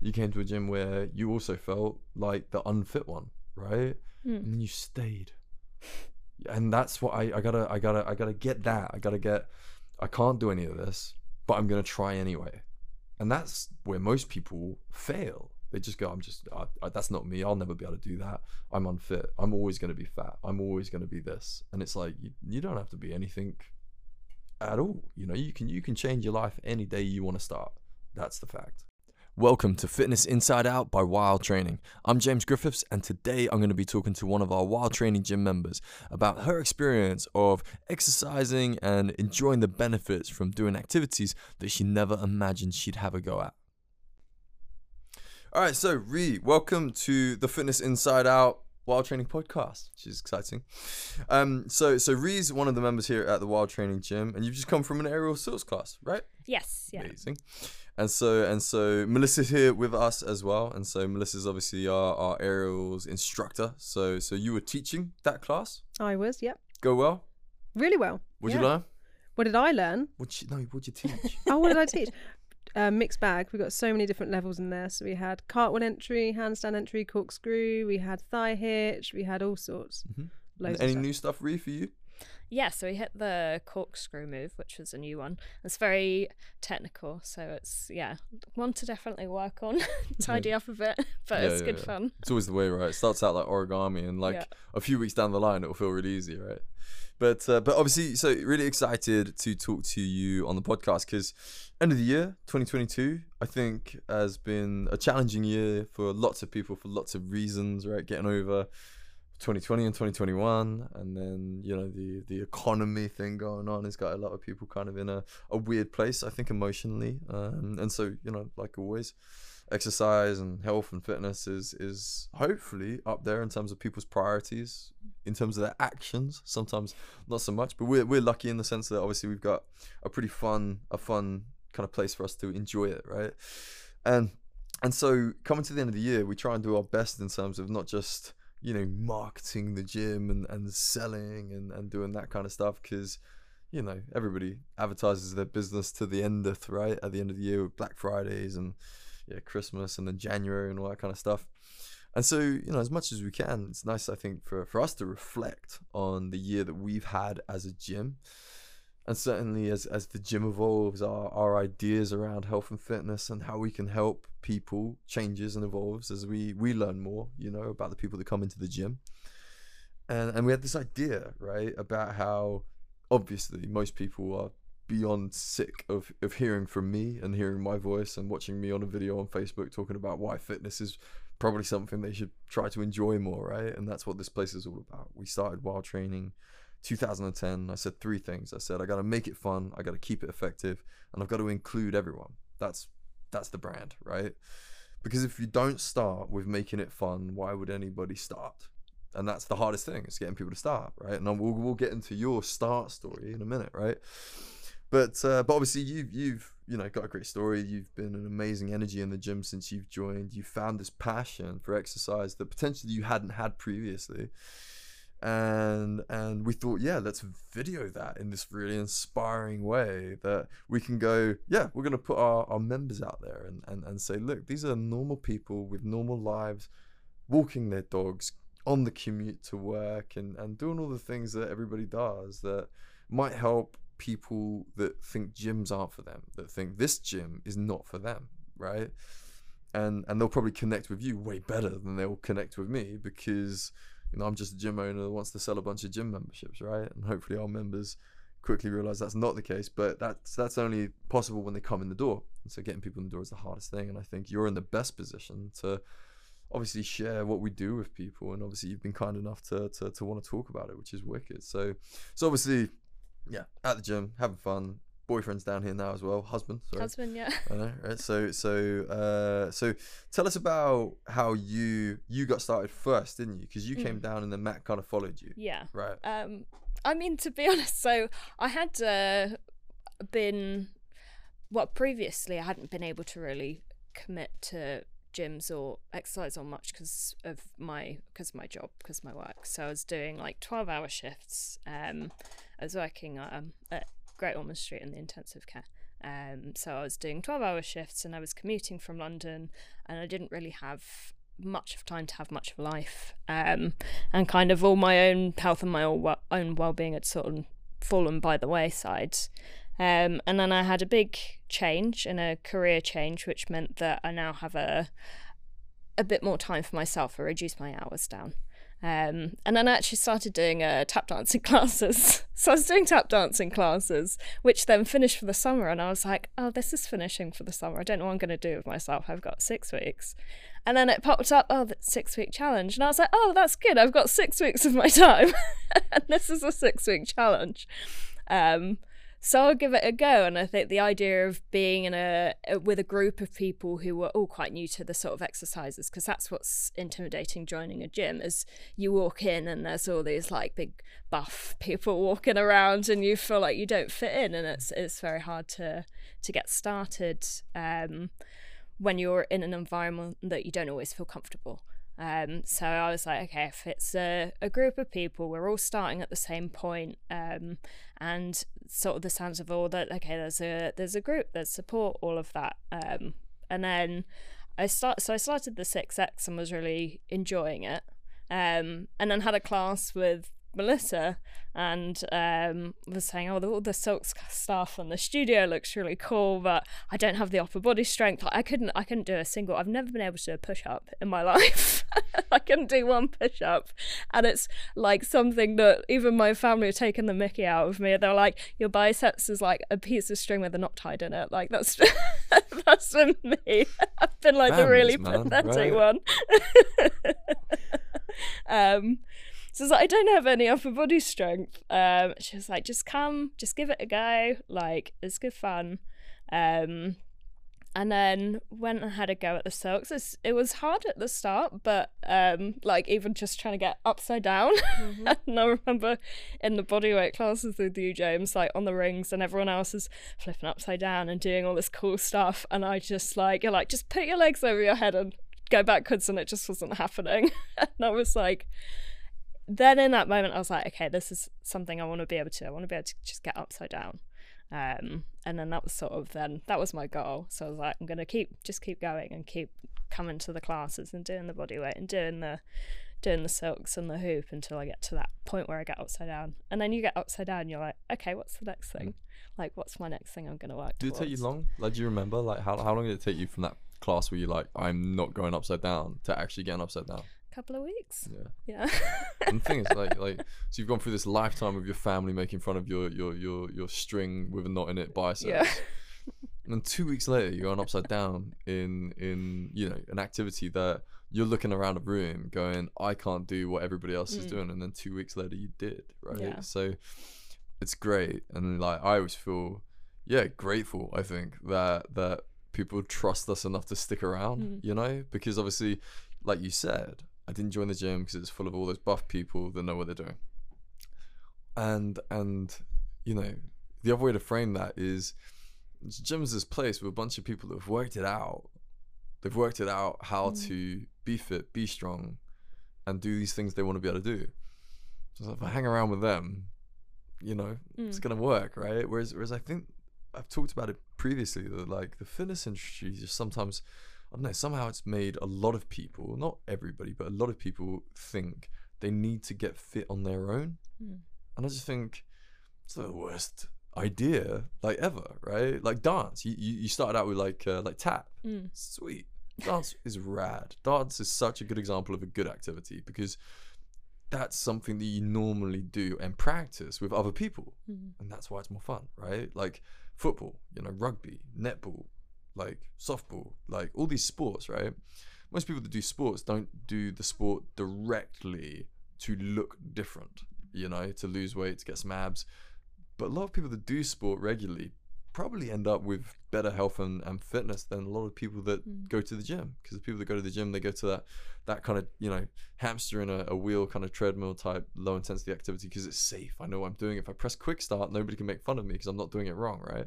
you came to a gym where you also felt like the unfit one, right? Hmm. And then you stayed. And that's what I, I gotta I gotta I gotta get that. I gotta get I can't do any of this, but I'm gonna try anyway. And that's where most people fail. They just go, I'm just, I, I, that's not me. I'll never be able to do that. I'm unfit. I'm always going to be fat. I'm always going to be this. And it's like, you, you don't have to be anything at all. You know, you can, you can change your life any day you want to start. That's the fact. Welcome to Fitness Inside Out by Wild Training. I'm James Griffiths, and today I'm going to be talking to one of our Wild Training gym members about her experience of exercising and enjoying the benefits from doing activities that she never imagined she'd have a go at. All right, so Ree, welcome to the Fitness Inside Out Wild Training podcast, which is exciting. Um, so so Ree's one of the members here at the Wild Training Gym, and you've just come from an aerial silks class, right? Yes, yeah. Amazing. And so and so Melissa's here with us as well. And so Melissa's obviously our, our aerials instructor. So so you were teaching that class. I was, yep. Go well. Really well. What'd Yeah. you learn? What did I learn? What'd you no, what'd you teach? Oh, what did I teach? Uh, mixed bag. We got so many different levels in there. So we had cartwheel entry, handstand entry, corkscrew. We had thigh hitch. We had all sorts. Mhm. Loads Any stuff. new stuff, Ree, for you? Yeah, so we hit the corkscrew move, which was a new one. It's very technical, so it's yeah, one to definitely work on, tidy up a bit, but Yeah, it's yeah, good yeah. fun. It's always the way, right? It starts out like origami, and like a few weeks down the line, it'll feel really easy, right? But uh, but obviously, so really excited to talk to you on the podcast because end of the year, 2022, I think has been a challenging year for lots of people for lots of reasons, right? Getting over 2020 and 2021, and then you know the the economy thing going on has got a lot of people kind of in a, a weird place, I think, emotionally, um, and so you know, like always exercise and health and fitness is is hopefully up there in terms of people's priorities in terms of their actions sometimes not so much but we're, we're lucky in the sense that obviously we've got a pretty fun a fun kind of place for us to enjoy it right? And and so coming to the end of the year we try and do our best in terms of not just you know marketing the gym and and selling and and doing that kind of stuff because you know everybody advertises their business to the end endeth right at the end of the year with black fridays and yeah, Christmas and then January and all that kind of stuff. And so, you know, as much as we can, it's nice, I think, for, for us to reflect on the year that we've had as a gym. And certainly as, as the gym evolves, our, our ideas around health and fitness and how we can help people changes and evolves as we, we learn more, you know, about the people that come into the gym. And, and we had this idea, right, about how obviously most people are beyond sick of, of hearing from me and hearing my voice and watching me on a video on Facebook talking about why fitness is probably something they should try to enjoy more, right? And that's what this place is all about. We started Wild Training 2010. I said three things. I said I got to make it fun, I got to keep it effective, and I've got to include everyone. That's that's the brand, right? Because if you don't start with making it fun, why would anybody start? And that's the hardest thing is getting people to start, right? And we'll, we'll get into your start story in a minute, right? but uh, but obviously you've you've you know got a great story. You've been an amazing energy in the gym since you've joined. You found this passion for exercise that potentially you hadn't had previously, and and we thought, yeah, let's video that in this really inspiring way that we can go, yeah, we're gonna put our, our members out there and, and and say, look, these are normal people with normal lives, walking their dogs on the commute to work and and doing all the things that everybody does that might help people that think gyms aren't for them, that think this gym is not for them, right? And and they'll probably connect with you way better than they'll connect with me because you know I'm just a gym owner that wants to sell a bunch of gym memberships, right? And hopefully our members quickly realize that's not the case, but that's that's only possible when they come in the door. And so getting people in the door is the hardest thing, and I think you're in the best position to obviously share what we do with people and obviously you've been kind enough to to, to want to talk about it which is wicked so so obviously yeah, at the gym, having fun. Boyfriend's down here now as well. Husband, sorry. Husband, yeah. Know, right? So, so, uh, so, tell us about how you you got started first, didn't you? Because you came Mm. down and then Matt kind of followed you, Yeah. right? Um, I mean, to be honest, so I had uh, been, well, previously I hadn't been able to really commit to gyms or exercise on much because of my because of my job because of my work. So I was doing like twelve hour shifts. Um, I was working um, at Great Ormond Street in the intensive care, Um, so I was doing 12 hour shifts and I was commuting from London and I didn't really have much of time to have much of life. Um, and kind of all my own health and my own, own well being had sort of fallen by the wayside. Um, and then I had a big change and a career change, which meant that I now have a a bit more time for myself. I reduced my hours down. Um, and then I actually started doing uh, tap dancing classes. so I was doing tap dancing classes, which then finished for the summer. And I was like, oh, this is finishing for the summer. I don't know what I'm going to do with myself. I've got six weeks. And then it popped up, oh, the six week challenge. And I was like, oh, that's good. I've got six weeks of my time. and this is a six week challenge. Um, so I'll give it a go. And I think the idea of being in a with a group of people who were all quite new to the sort of exercises, because that's what's intimidating joining a gym is you walk in and there's all these like big buff people walking around, and you feel like you don't fit in, and it's it's very hard to to get started um, when you're in an environment that you don't always feel comfortable. Um, so I was like, okay, if it's a, a group of people, we're all starting at the same point, um, and sort of the sense of all that, okay, there's a there's a group, there's support, all of that, um, and then I start. So I started the six X and was really enjoying it, um, and then had a class with Melissa and um, was saying, "Oh, the, all the silk stuff and the studio looks really cool, but I don't have the upper body strength. Like, I couldn't, I couldn't do a single. I've never been able to do a push up in my life. I couldn't do one push up, and it's like something that even my family have taken the Mickey out of me. They're like, "Your biceps is like a piece of string with a knot tied in it. Like that's that's for me. I've been like Families, the really man, pathetic right? one." um so like, I don't have any upper body strength. Um, she was like, just come, just give it a go. Like, it's good fun. Um, and then went and had a go at the silks. It's, it was hard at the start, but um, like even just trying to get upside down. Mm-hmm. and I remember in the bodyweight classes with you, James, like on the rings, and everyone else is flipping upside down and doing all this cool stuff. And I just like, you're like, just put your legs over your head and go backwards, and it just wasn't happening. and I was like, then in that moment, I was like, okay, this is something I want to be able to. I want to be able to just get upside down. Um, and then that was sort of then that was my goal. So I was like, I'm gonna keep just keep going and keep coming to the classes and doing the body weight and doing the doing the silks and the hoop until I get to that point where I get upside down. And then you get upside down, you're like, okay, what's the next thing? Like, what's my next thing I'm gonna work? Did towards? it take you long? Like, do you remember? Like, how how long did it take you from that class where you're like, I'm not going upside down to actually getting upside down? Couple of weeks. Yeah. Yeah. and the thing is, like, like, so you've gone through this lifetime of your family making fun of your your your your string with a knot in it biceps. Yeah. And then two weeks later, you're on upside down in in you know an activity that you're looking around a room going, I can't do what everybody else mm. is doing, and then two weeks later you did, right? Yeah. So it's great, and like I always feel, yeah, grateful. I think that that people trust us enough to stick around, mm. you know, because obviously, like you said, I didn't join the gym because it's full of all those buff people that know what they're doing. And and you know, the other way to frame that is gym's is this place with a bunch of people that have worked it out. They've worked it out how mm. to be fit, be strong, and do these things they want to be able to do. So if I hang around with them, you know, mm. it's gonna work, right? Whereas whereas I think I've talked about it previously that like the fitness industry just sometimes I don't know, somehow it's made a lot of people, not everybody, but a lot of people think they need to get fit on their own. Mm. And I just think it's the worst idea like ever, right? Like dance. You you, you started out with like uh, like tap. Mm. Sweet. Dance is rad. Dance is such a good example of a good activity because that's something that you normally do and practice with other people. Mm. And that's why it's more fun, right? Like football, you know, rugby, netball, like softball, like all these sports, right? Most people that do sports don't do the sport directly to look different, you know, to lose weight, to get some abs. But a lot of people that do sport regularly probably end up with better health and, and fitness than a lot of people that mm. go to the gym because the people that go to the gym they go to that that kind of you know hamster in a, a wheel kind of treadmill type low intensity activity because it's safe i know what i'm doing if i press quick start nobody can make fun of me because i'm not doing it wrong right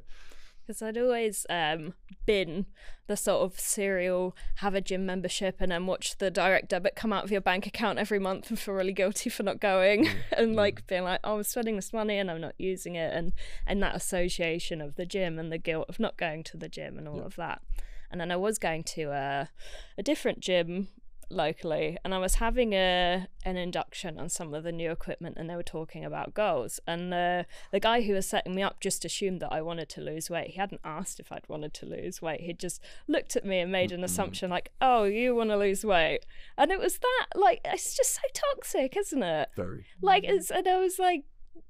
because I'd always um, been the sort of serial have a gym membership and then watch the direct debit come out of your bank account every month and feel really guilty for not going and like being like, oh, I'm spending this money and I'm not using it and and that association of the gym and the guilt of not going to the gym and all Yeah. of that. And then I was going to a, a different gym locally and I was having a an induction on some of the new equipment and they were talking about goals and the the guy who was setting me up just assumed that I wanted to lose weight. He hadn't asked if I'd wanted to lose weight. He just looked at me and made an mm-hmm. assumption like, "Oh, you want to lose weight." And it was that like it's just so toxic, isn't it? Very. Like it's and I was like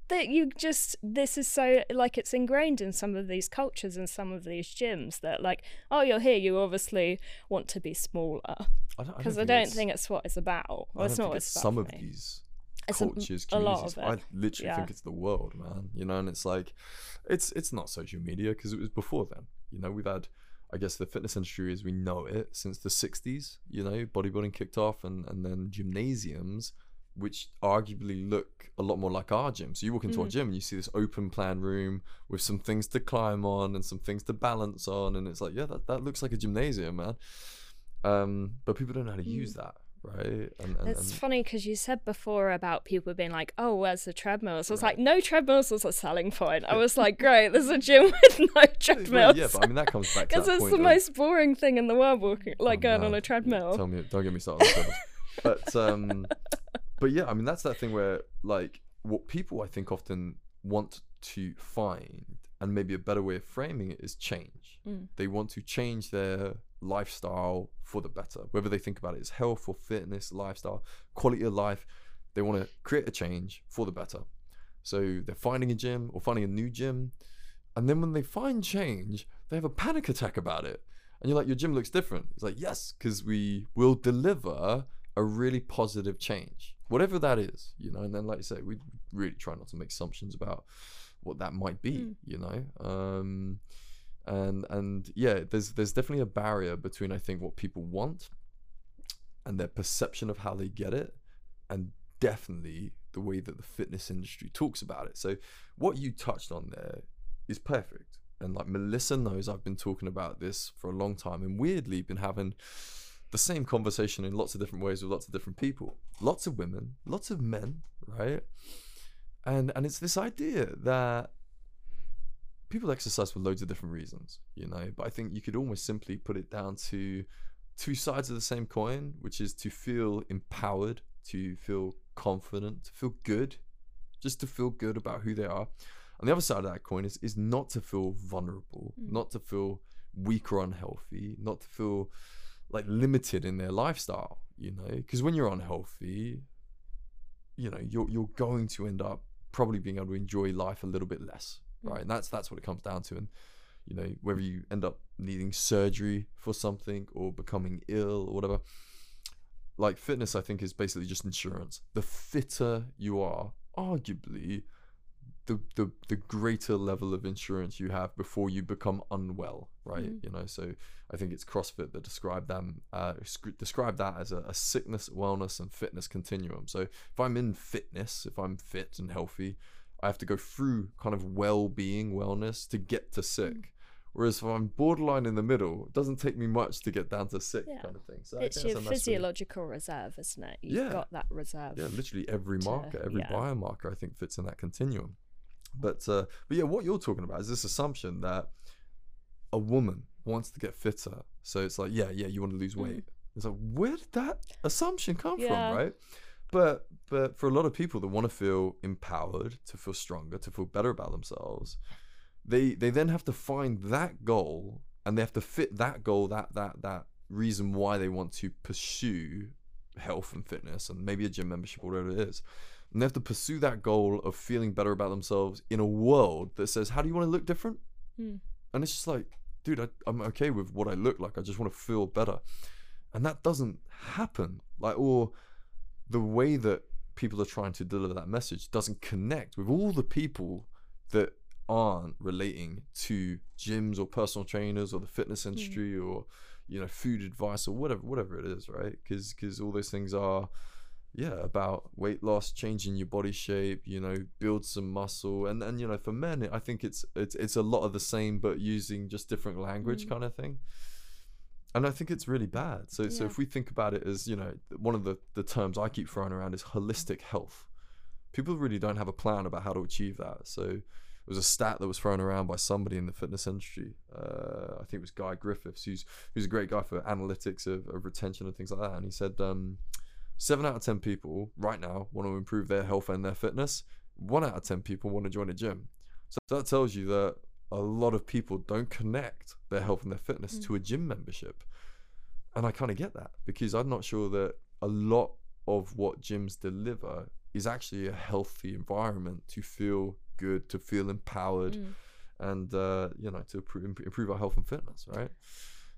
that you just this is so like it's ingrained in some of these cultures and some of these gyms that like oh you're here you obviously want to be smaller I don't, because I think don't it's- think it's what it's about I well it's not what it's some of these It's cultures, a lot communities. of I literally Yeah. think it's the world, man. You know, and it's like, it's it's not social media because it was before then. You know, we've had, I guess, the fitness industry as we know it since the '60s. You know, bodybuilding kicked off, and and then gymnasiums, which arguably look a lot more like our gym. So you walk into our Mhm. gym and you see this open plan room with some things to climb on and some things to balance on, and it's like, yeah, that, that looks like a gymnasium, man. Um, but people don't know how to use that, right? And, and, It's and funny because you said before about people being like, "Oh, where's the treadmills?" I was like, "No treadmills was a selling point." I was like, "Great, there's a gym with no treadmills." yeah, but I mean that comes back to because it's point the most boring thing in the world, walking like Oh, going on a treadmill. Tell me, don't get me started but um, but yeah, I mean that's that thing where like what people I think often want to find, and maybe a better way of framing it is change. Mm. They want to change their lifestyle for the better, whether they think about it as health or fitness, lifestyle, quality of life. They want to create a change for the better. So they're finding a gym or finding a new gym, and then when they find change, they have a panic attack about it. And you're like, your gym looks different. It's like, yes, because we will deliver a really positive change, whatever that is, you know. And then, like you say, we really try not to make assumptions about what that might be, Mm. you know. Um, and and yeah, there's there's definitely a barrier between I think what people want and their perception of how they get it, and definitely the way that the fitness industry talks about it. So what you touched on there is perfect. And like Melissa knows I've been talking about this for a long time and weirdly been having the same conversation in lots of different ways with lots of different people. Lots of women, lots of men, right? And and it's this idea that people exercise for loads of different reasons, you know, but I think you could almost simply put it down to two sides of the same coin, which is to feel empowered, to feel confident, to feel good, just to feel good about who they are. On the other side of that coin is, is not to feel vulnerable, Mm. not to feel weak or unhealthy, not to feel like limited in their lifestyle, you know, because when you're unhealthy, you know, you're you're going to end up probably being able to enjoy life a little bit less, Mm. right? And that's that's what it comes down to. And you know, whether you end up needing surgery for something or becoming ill or whatever, like fitness, I think is basically just insurance. The fitter you are, arguably, the the the greater level of insurance you have before you become unwell, right? Mhm. You know, so I think it's CrossFit that describe them uh, sc- describe that as a, a sickness, wellness, and fitness continuum. So if I'm in fitness, if I'm fit and healthy, I have to go through kind of well-being, wellness to get to sick. Whereas if I'm borderline in the middle, it doesn't take me much to get down to sick, Yeah. kind of thing. So it's your that's a nice physiological reserve, isn't it? You've Yeah. got that reserve. yeah, literally every to- marker, every yeah. biomarker, I think fits in that continuum. But uh, but yeah, what you're talking about is this assumption that a woman wants to get fitter. So it's like, yeah, yeah, you want to lose Mm. weight. It's like, where did that assumption come Yeah. from, right? But but for a lot of people that want to feel empowered, to feel stronger, to feel better about themselves, they they then have to find that goal and they have to fit that goal, that that that reason why they want to pursue health and fitness and maybe a gym membership or whatever it is. And they have to pursue that goal of feeling better about themselves in a world that says, How do you want to look different? Hmm. And it's just like, dude, I, I'm okay with what I look like. I just want to feel better. And that doesn't happen. Like, or the way that people are trying to deliver that message doesn't connect with all the people that aren't relating to gyms or personal trainers or the fitness hmm. industry or you know food advice or whatever whatever it is right because because all those things are yeah about weight loss changing your body shape you know build some muscle and and you know for men i think it's it's it's a lot of the same but using just different language Mm. kind of thing and i think it's really bad so so if we think about it as you know one of the the terms i keep throwing around is holistic health people really don't have a plan about how to achieve that so it was a stat that was thrown around by somebody in the fitness industry. Uh, I think it was Guy Griffiths, who's who's a great guy for analytics of, of retention and things like that. And he said, um, seven out of ten people right now want to improve their health and their fitness. One out of ten people want to join a gym. So that tells you that a lot of people don't connect their health and their fitness Mm. to a gym membership. And I kind of get that because I'm not sure that a lot of what gyms deliver is actually a healthy environment to feel good, to feel empowered, Mm. and uh, you know to improve, improve our health and fitness, right?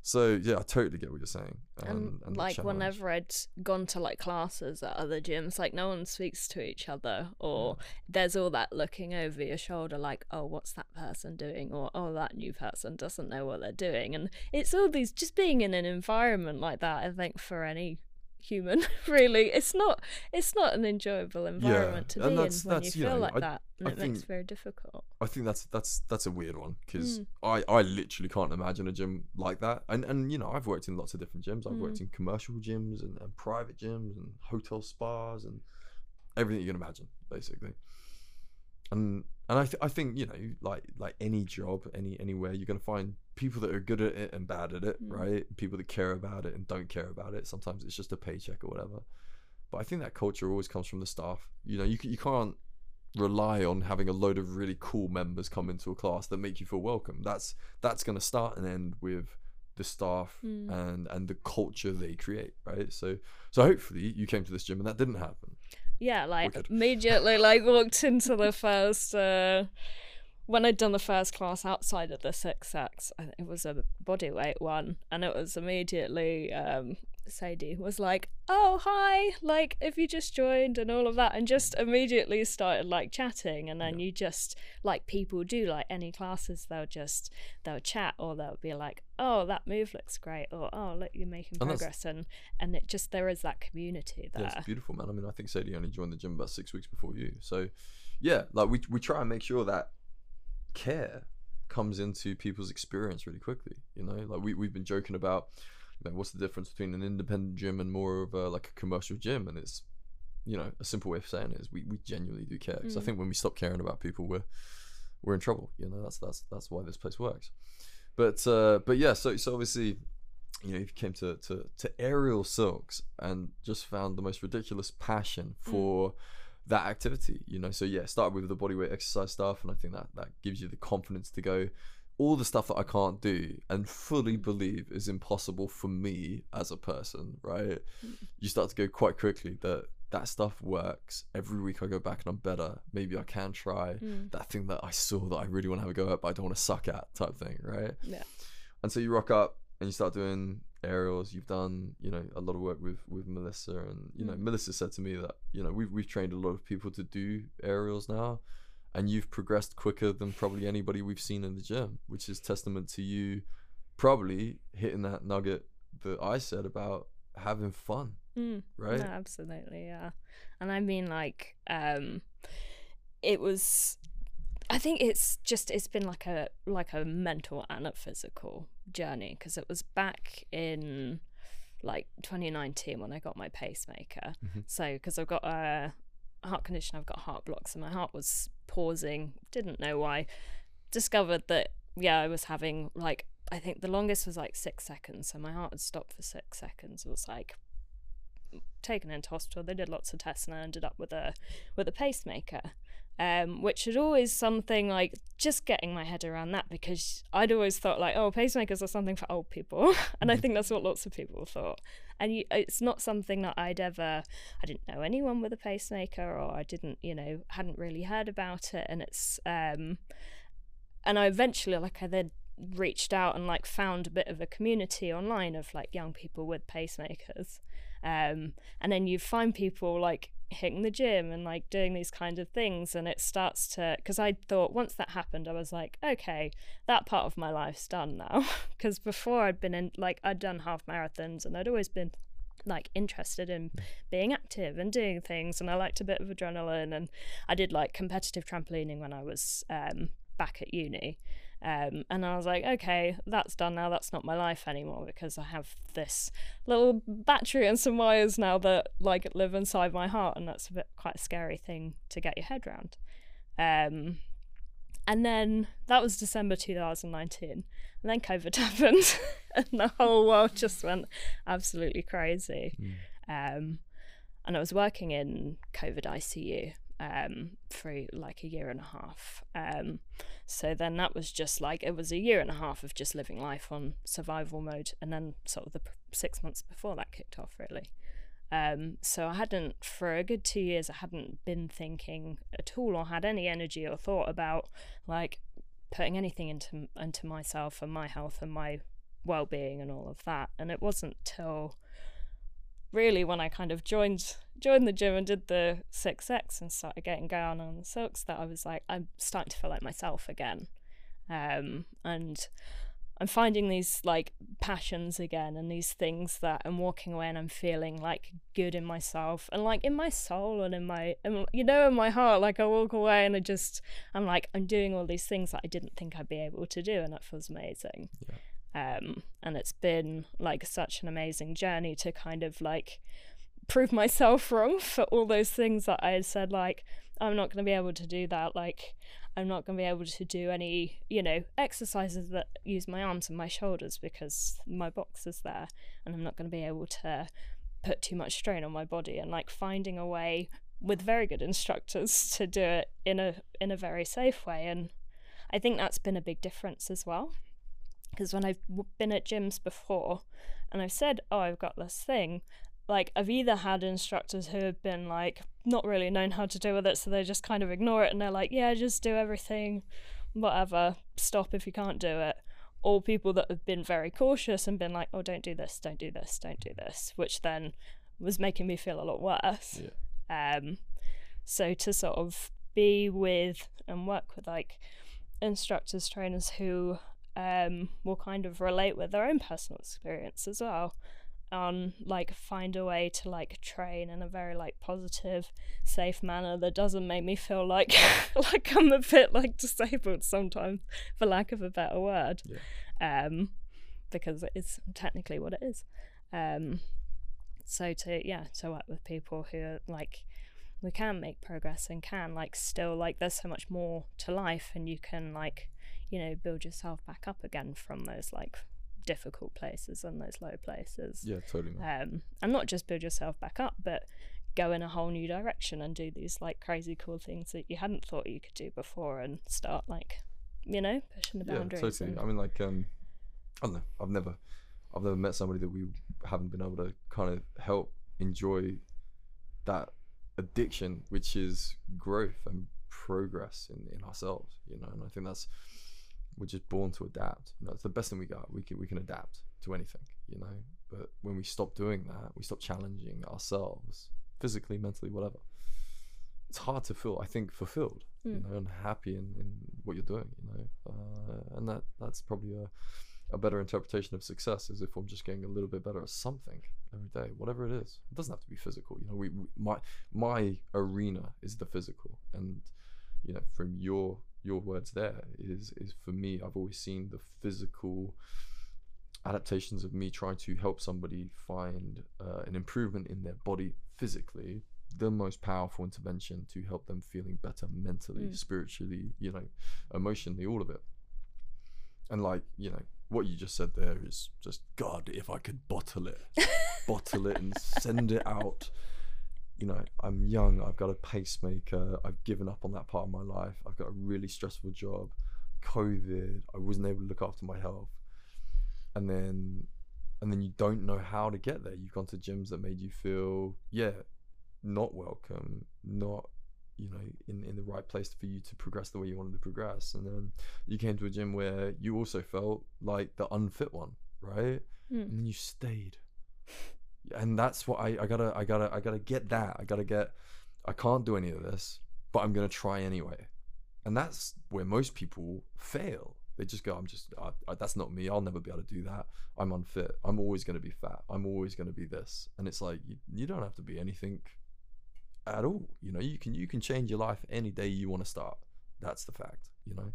So yeah, I totally get what you're saying. and, the like whenever I'd gone to like classes at other gyms, like no one speaks to each other, or mm. there's all that looking over your shoulder, like, oh, what's that person doing, or oh, that new person doesn't know what they're doing, and it's all these just being in an environment like that. I think for any human, really, it's not it's not an enjoyable environment to and be in that's- when you feel know, like I- that, and I it makes it very difficult. I think that's that's that's a weird one because Mm. I I literally can't imagine a gym like that. And and you know I've worked in lots of different gyms. I've worked Mm. in commercial gyms and, and private gyms and hotel spas and everything you can imagine basically. And and I th- I think you know like like any job any anywhere you're gonna find people that are good at it and bad at it Mm. right people that care about it and don't care about it sometimes it's just a paycheck or whatever but I think that culture always comes from the staff you know you, you can't rely on having a load of really cool members come into a class that make you feel welcome that's that's going to start and end with the staff Mm. and and the culture they create right so so hopefully you came to this gym and that didn't happen Yeah, like Wicked. immediately, like walked into the first. Uh, when I'd done the first class outside of the six X, it was a body weight one, and it was immediately um, Sadie was like, "Oh hi, like if you just joined and all of that," and just immediately started like chatting, and then you just like people do like any classes, they'll just they'll chat or they'll be like, "Oh that move looks great," or "Oh look you're making And progress," and and it just there is that community there. Yeah, it's beautiful, man. I mean, I think Sadie only joined the gym about six weeks before you. So, yeah, like we we try and make sure that care comes into people's experience really quickly. You know, like we we've been joking about, you know, what's the difference between an independent gym and more of a like a commercial gym, and it's, you know, a simple way of saying it is we we genuinely do care. Because I Mm. think when we stop caring about people, we're we're in trouble. You know, that's that's that's why this place works. But uh, but yeah, so so obviously you know, if you came to, to, to aerial silks and just found the most ridiculous passion for that activity, you know. So yeah, start with the bodyweight exercise stuff, and I think that that gives you the confidence to go all the stuff that I can't do and fully believe is impossible for me as a person, right? You start to go quite quickly that that stuff works. Every week I go back and I'm better. Maybe I can try Mm. that thing that I saw that I really want to have a go at, but I don't want to suck at type thing, right? Yeah. And so you rock up and you start doing aerials. You've done, you know, a lot of work with with Melissa, and you know, Mm. Melissa said to me that you know we've we've trained a lot of people to do aerials now, and you've progressed quicker than probably anybody we've seen in the gym, which is testament to you probably hitting that nugget that I said about having fun, Mm. right? No, absolutely, yeah. And I mean, like, um, it was. I think it's just it's been like a like a mental and a physical journey because it was back in like 2019 when I got my pacemaker. Mhm. So because I've got a heart condition, I've got heart blocks, and my heart was pausing. Didn't know why. Discovered that yeah, I was having like I think the longest was like six seconds. So my heart had stopped for six seconds. It was like taken into hospital. They did lots of tests, and I ended up with a with a pacemaker, um, which had always something like just getting my head around that because I'd always thought like, oh, pacemakers are something for old people, and I think that's what lots of people thought. And you, it's not something that I'd ever. I didn't know anyone with a pacemaker, or I didn't, you know, hadn't really heard about it, and it's. Um, and I eventually, like, I then reached out and like found a bit of a community online of like young people with pacemakers um, and then you find people like hitting the gym and like doing these kind of things and it starts to because i thought once that happened i was like okay that part of my life's done now. Because before i'd been in like i'd done half marathons and i'd always been like interested in being active and doing things and I liked a bit of adrenaline and I did like competitive trampolining when I was um, back at uni um, and I was like okay that's done now. That's not my life anymore because I have this little battery and some wires now that like live inside my heart. And that's a bit quite a scary thing to get your head around um, and then that was December 2019. And then COVID happened and the whole world just went absolutely crazy. Um, and I was working in COVID ICU um, for like a year and a half. Um, so then that was just like, it was a year and a half of just living life on survival mode. And then sort of the six months before that kicked off, really. Um, so I hadn't, for a good two years, I hadn't been thinking at all or had any energy or thought about like putting anything into into myself and my health and my well-being and all of that. And it wasn't till really when I kind of joined joined the gym and did the six X and started getting going on the silks that I was like, I'm starting to feel like myself again. Um, and I'm finding these like passions again and these things that I'm walking away and I'm feeling like good in myself and like in my soul and in my and, you know in my heart like I walk away and I just I'm like I'm doing all these things that I didn't think I'd be able to do and that feels amazing. Um and it's been like such an amazing journey to kind of like prove myself wrong for all those things that I had said like I'm not going to be able to do that like I'm not going to be able to do any, you know, exercises that use my arms and my shoulders because my box is there and I'm not going to be able to put too much strain on my body. And like finding a way with very good instructors to do it in a in a very safe way. And I think that's been a big difference as well because when I've been at gyms before and I've said, "Oh, I've got this thing," like I've either had instructors who have been like not really known how to deal with it, so they just kind of ignore it and they're like, "Yeah, just do everything, whatever. Stop if you can't do it." Or people that have been very cautious and been like, "Oh, don't do this, don't do this, don't do this," which then was making me feel a lot worse. Yeah. Um, so to sort of be with and work with like instructors, trainers who um, will kind of relate with their own personal experience as well. On like find a way to like train in a very like positive safe manner that doesn't make me feel like like i'm a bit like disabled sometimes for lack of a better word. Um because it is technically what it is. Um so to yeah to work with people who are like we can make progress and can like still like there's so much more to life and you can like you know build yourself back up again from those like difficult places and those low places Yeah, totally. Um and not just build yourself back up but go in a whole new direction and do these like crazy cool things that you hadn't thought you could do before and start like you know pushing the yeah, boundaries totally. and- I mean, like, um, I don't know. I've never, I've never met somebody that we haven't been able to kind of help enjoy that addiction, which is growth and progress in, in ourselves. You know, and I think that's we're just born to adapt. You know, it's the best thing we got. We can we can adapt to anything. You know, but when we stop doing that, we stop challenging ourselves physically, mentally, whatever. It's hard to feel. I think fulfilled you Mm. know, and happy in, in what you're doing, you know, uh, and that that's probably a, a better interpretation of success is if I'm just getting a little bit better at something every day, whatever it is. It doesn't have to be physical, you know. We, we my my arena is the physical, and you know, from your your words there is is for me. I've always seen the physical adaptations of me trying to help somebody find uh, an improvement in their body physically the most powerful intervention to help them feeling better mentally Mm. spiritually you know emotionally all of it and like you know what you just said there is just god if i could bottle it bottle it and send it out you know i'm young i've got a pacemaker i've given up on that part of my life i've got a really stressful job covid i wasn't able to look after my health. And then and then you don't know how to get there. You've gone to gyms that made you feel yeah not welcome not you know in, in the right place for you to progress the way you wanted to progress. And then you came to a gym where you also felt like the unfit one right? Mm. and then you stayed and that's what I, I gotta i gotta i gotta get that i gotta get i can't do any of this but i'm gonna try anyway and that's where most people fail They just go, I'm just, I, I, that's not me. I'll never be able to do that. I'm unfit. I'm always to be fat. I'm always to be this. And it's like, you, you don't have to be anything at all. You know, you can, you can change your life any day you want to start. That's the fact, you know?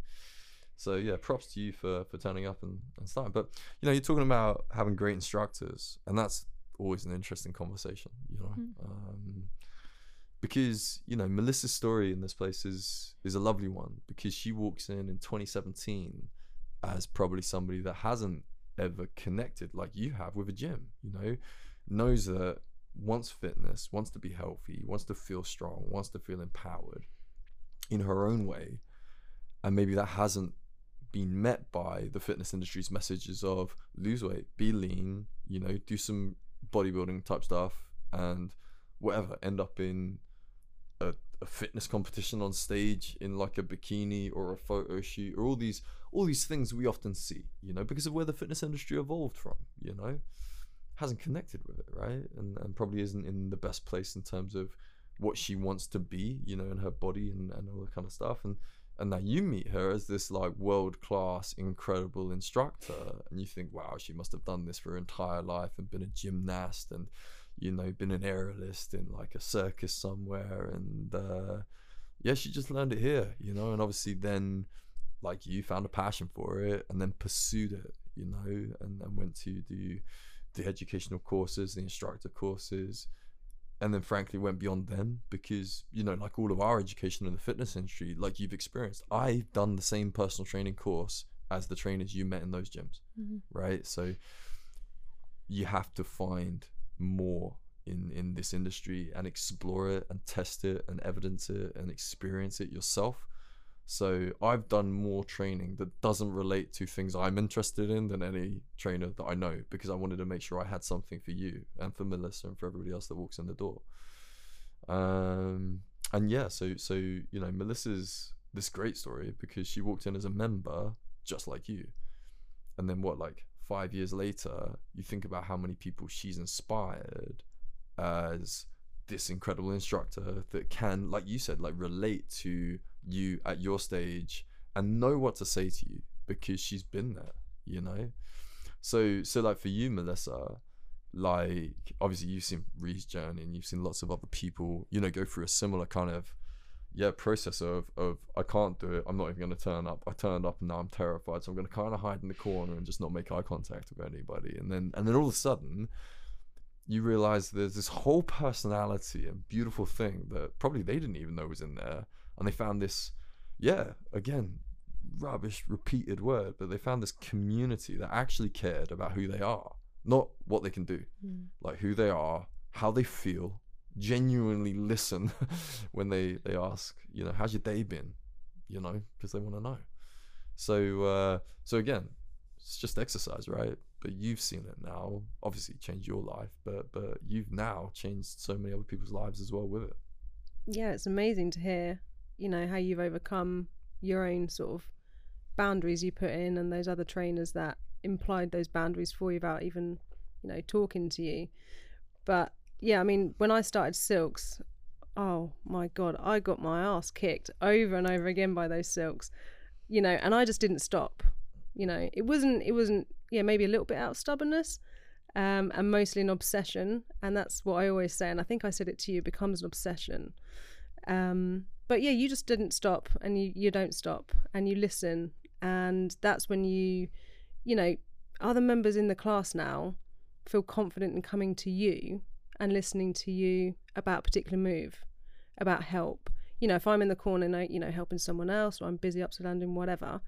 So yeah, props to you for, for turning up and, and starting. But, you know, you're talking about having great instructors and that's always an interesting conversation, you know? Mm. Um, because you know Melissa's story in this place is is a lovely one because she walks in in 2017 as probably somebody that hasn't ever connected like you have with a gym you know knows that wants fitness wants to be healthy wants to feel strong wants to feel empowered in her own way and maybe that hasn't been met by the fitness industry's messages of lose weight be lean you know do some bodybuilding type stuff and whatever end up in a, a fitness competition on stage in like a bikini or a photo shoot or all these all these things we often see you know because of where the fitness industry evolved from you know? Hasn't connected with it right? And, and probably isn't in the best place in terms of what she wants to be you know in her body and, and all that kind of stuff. And and now you meet her as this like world class incredible instructor and you think wow she must have done this for her entire life and been a gymnast and you know, been an aerialist in like a circus somewhere, and uh, yeah, she just learned it here, you know, and obviously then, like you, found a passion for it and then pursued it, you know, and then went to do the educational courses, the instructor courses, and then frankly went beyond them because you know, like all of our education in the fitness industry, like you've experienced, I've done the same personal training course as the trainers you met in those gyms, Mm-hmm. right? So you have to find more in in this industry and explore it and test it and evidence it and experience it yourself so i've done more training that doesn't relate to things i'm interested in than any trainer that i know because i wanted to make sure i had something for you and for melissa and for everybody else that walks in the door. Um and yeah so so you know melissa's this great story because she walked in as a member just like you. And then what like five years later you think about how many people she's inspired as this incredible instructor that can like you said like relate to you at your stage and know what to say to you because she's been there you know? So so like for you melissa like obviously you've seen Ree's journey and you've seen lots of other people you know go through a similar kind of yeah process of of I can't do it. I'm not even going to turn up. I turned up and now I'm terrified. So I'm going to kind of hide in the corner and just not make eye contact with anybody. And then and then all of a sudden you realize there's this whole personality and beautiful thing that probably they didn't even know was in there and they found this yeah again rubbish repeated word but they found this community that actually cared about who they are not what they can do. Mm. like who they are how they feel genuinely listen when they they ask you know how's your day been? You know because they want to know. So uh so again it's just exercise right? But you've seen it now. Obviously change your life but but you've now changed so many other people's lives as well with it. Yeah, it's amazing to hear, you know, how you've overcome your own sort of boundaries you put in and those other trainers that implied those boundaries for you without even, you know, talking to you. But yeah, I mean, when I started Silks, oh my God, I got my ass kicked over and over again by those Silks, you know, and I just didn't stop. You know, it wasn't, it wasn't, yeah, maybe a little bit out of stubbornness, um, and mostly an obsession. And that's what I always say. And I think I said it to you, becomes an obsession. Um, but yeah, you just didn't stop and you, you don't stop and you listen. And that's when you, you know, other members in the class now feel confident in coming to you and listening to you about a particular move, about help. You know, if I'm in the corner, you know, helping someone else or I'm busy upside down doing whatever,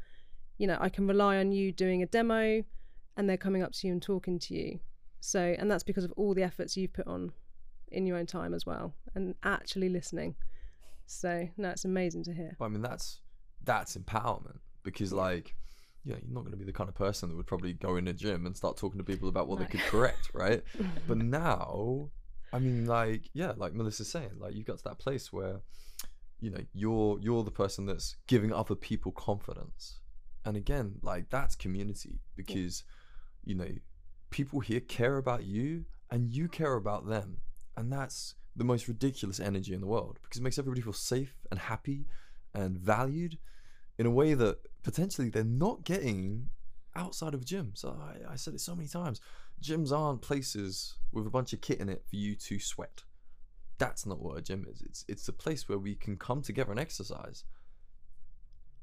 you know, I can rely on you doing a demo and they're coming up to you and talking to you. So, and that's because of all the efforts you've put on in your own time as well and actually listening. So, no, it's amazing to hear. i mean that's that's empowerment because like know, you're not going to be the kind of person that would probably go in a gym and start talking to people about what No. they could correct right? But now i mean like yeah like melissa's saying like you've got to that place where you know you're you're the person that's giving other people confidence. And again like that's community because you know people here care about you and you care about them. And that's the most ridiculous energy in the world because it makes everybody feel safe and happy and valued in a way that potentially they're not getting outside of a gym. So I, I said it so many times. Gyms aren't places with a bunch of kit in it for you to sweat. That's not what a gym is. It's it's a place where we can come together and exercise.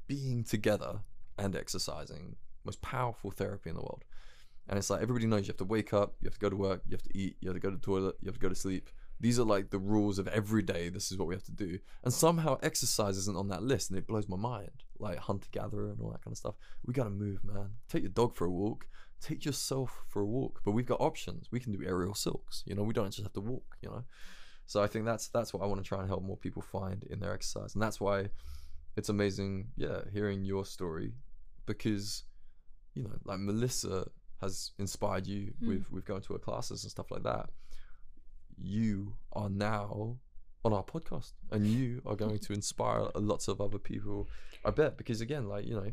Being together and exercising, most powerful therapy in the world. And it's like everybody knows you have to wake up, you have to go to work, you have to eat, you have to go to the toilet, you have to go to sleep. These are like the rules of every day. This is what we have to do. And somehow exercise isn't on that list, and it blows my mind. Like hunter gatherer and all that kind of stuff. We gotta move, man. Take your dog for a walk. Take yourself for a walk. But we've got options. We can do aerial silks. You know, we don't just have to walk. You know. So I think that's that's what I want to try and help more people find in their exercise, and that's why it's amazing. Yeah, hearing your story because you know, like Melissa has inspired you Mm. with with going to her classes and stuff like that. You are now on our podcast, and you are going to inspire lots of other people. I bet because again, like you know,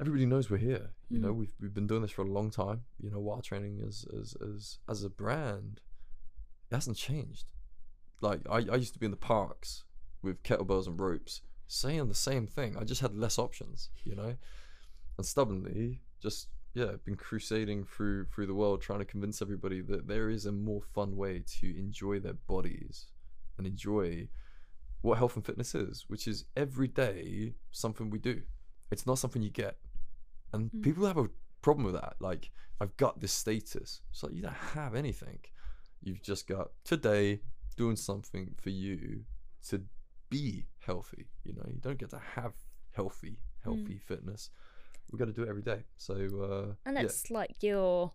everybody knows we're here. You know, Mm. we've we've been doing this for a long time. You know, Wild Training as as as as a brand, it hasn't changed. Like I, I used to be in the parks with kettlebells and ropes, saying the same thing. I just had less options, you know, and stubbornly just yeah, been crusading through through the world, trying to convince everybody that there is a more fun way to enjoy their bodies and enjoy what health and fitness is, which is every day something we do. It's not something you get, and Mm. people have a problem with that. Like I've got this status. It's like you don't have anything. You've just got today doing something for you to be healthy. You know, you don't get to have healthy, healthy fitness. We've got to do it every day. So uh, And yeah, it's like you're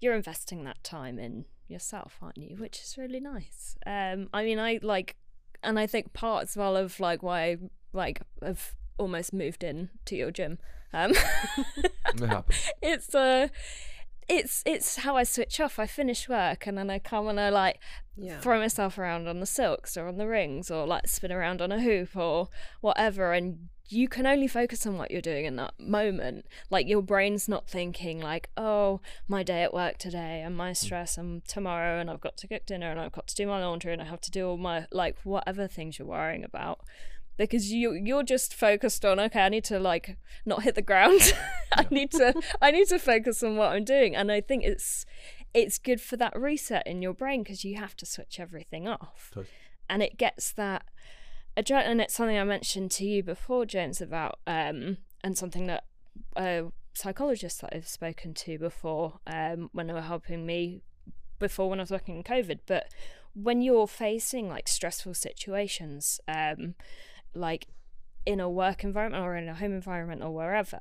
you're investing that time in yourself, aren't you? Which is really nice. Um, I mean, I like, and I think part as well of like why like I like have almost moved in to your gym. Um, it happens. it's uh it's it's how I switch off. I finish work and then I come and I like Yeah. throw myself around on the silks or on the rings or like spin around on a hoop or whatever and you can only focus on what you're doing in that moment. Like your brain's not thinking like oh my day at work today and my mm. stress and tomorrow and i've got to cook dinner and i've got to do my laundry and i have to do all my like whatever things you're worrying about. Because you you're just focused on okay i need to like not hit the ground. I need to i need to focus on what i'm doing. And i think it's it's good for that reset in your brain because you have to switch everything off. Totally. and it gets that adrenaline and it's something i mentioned to you before james about um and something that a psychologist that i've spoken to before um when they were helping me before when i was working in covid but when you're facing like stressful situations um like in a work environment or in a home environment or wherever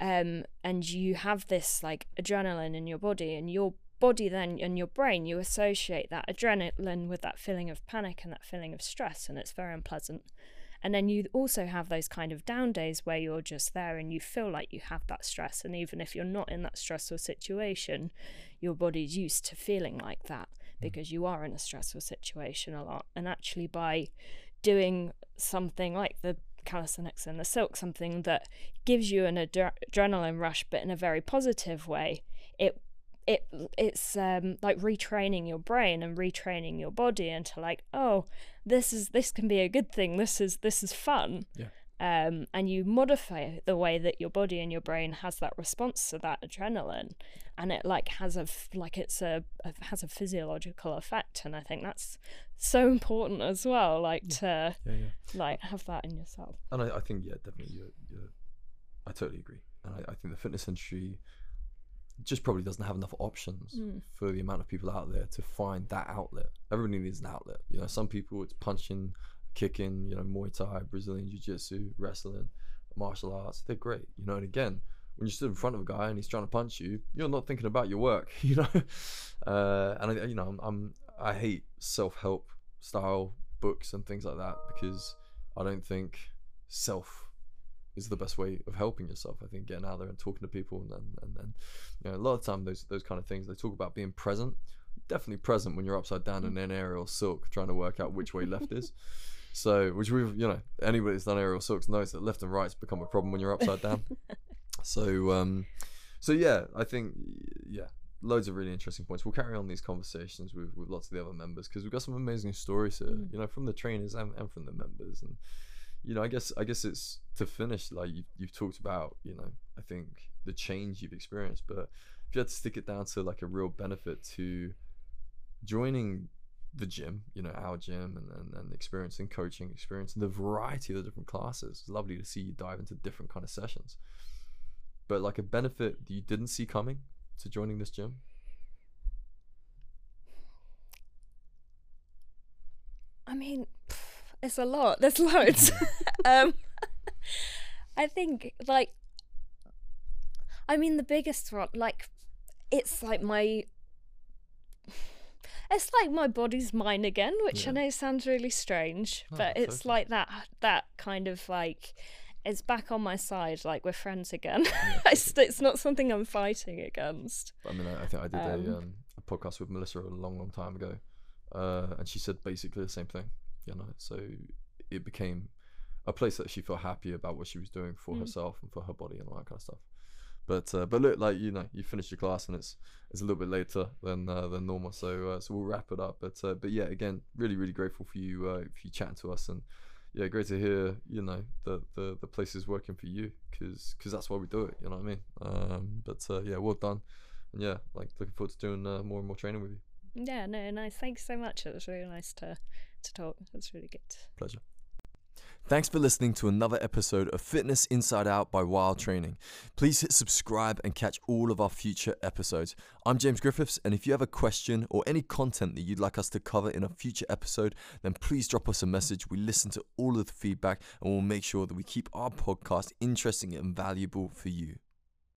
um and you have this like adrenaline in your body and your body then and your brain you associate that adrenaline with that feeling of panic and that feeling of stress and it's very unpleasant. And then you also have those kind of down days where you're just there and you feel like you have that stress and even if you're not in that stressful situation your body's used to feeling like that hmm. because you are in a stressful situation a lot. And actually by doing something like the calisthenics and the silk something that gives you an adre- adrenaline rush but in a very positive way it it it's um like retraining your brain and retraining your body into like oh this is this can be a good thing this is this is fun Yeah. um and you modify the way that your body and your brain has that response to that adrenaline and it like has a f- like it's a, a has a physiological effect and i think that's so important as well like to Yeah, yeah. like have that in yourself And I, I think yeah, definitely. You're, you're, I totally agree. And I, I think the fitness industry just probably doesn't have enough options Mm. for the amount of people out there to find that outlet. Everybody needs an outlet. You know, some people it's punching, kicking. You know, Muay Thai, Brazilian Jiu Jitsu, wrestling, martial arts. They're great. You know, and again, when you stood in front of a guy and he's trying to punch you, you're not thinking about your work. You know, uh, and I, you know, I'm, I'm I hate self help style books and things like that because I don't think self is the best way of helping yourself. I think getting out there and talking to people and then and then you know a lot of time those those kind of things they talk about being present. Definitely present when you're upside down in an aerial silk trying to work out which way left is. So which we've you know anybody that's done aerial silks knows that left and right's become a problem when you're upside down. so um so yeah, I think yeah, loads of really interesting points. We'll carry on these conversations with, with lots of the other members because we've got some amazing stories here, Mm. you know, from the trainers and, and from the members. And you know, I guess I guess it's to finish. Like you, you've talked about, you know, I think the change you've experienced, but if you had to stick it down to like a real benefit to joining the gym, you know, our gym, and, and, and experiencing coaching, experiencing the variety of the different classes. It's lovely to see you dive into different kind of sessions. But like a benefit that you didn't see coming to joining this gym? I mean, it's a lot. There's loads. um, I think like, I mean, the biggest one, like, it's like my. It's like my body's mine again, which Yeah. I know sounds really strange, No, but it's totally. like that. That kind of like, it's back on my side. Like we're friends again. Yeah, it's, it's not something I'm fighting against. I mean, I, I think I did a, Um, um, a podcast with Melissa a long, long time ago, uh, and she said basically the same thing. You know, so it became a place that she felt happy about what she was doing for Mm. herself and for her body and all that kind of stuff. But uh, but look, like you know, you finished your class and it's it's a little bit later than uh, than normal, so uh, so we'll wrap it up. But uh, but yeah, again, really really grateful for you uh, for you chatting to us and yeah, great to hear you know the the the place is working for you because because that's why we do it. You know what I mean? Um, but uh, yeah, well done. And yeah, like looking forward to doing uh, more and more training with you. Yeah, no, nice. Thanks so much. It was really nice to to talk. Was really good. Pleasure. Thanks for listening to another episode of Fitness Inside Out by Wild Training. Please hit subscribe and catch all of our future episodes. I'm James Griffiths, and if you have a question or any content that you'd like us to cover in a future episode, then please drop us a message. We listen to all of the feedback and we'll make sure that we keep our podcast interesting and valuable for you.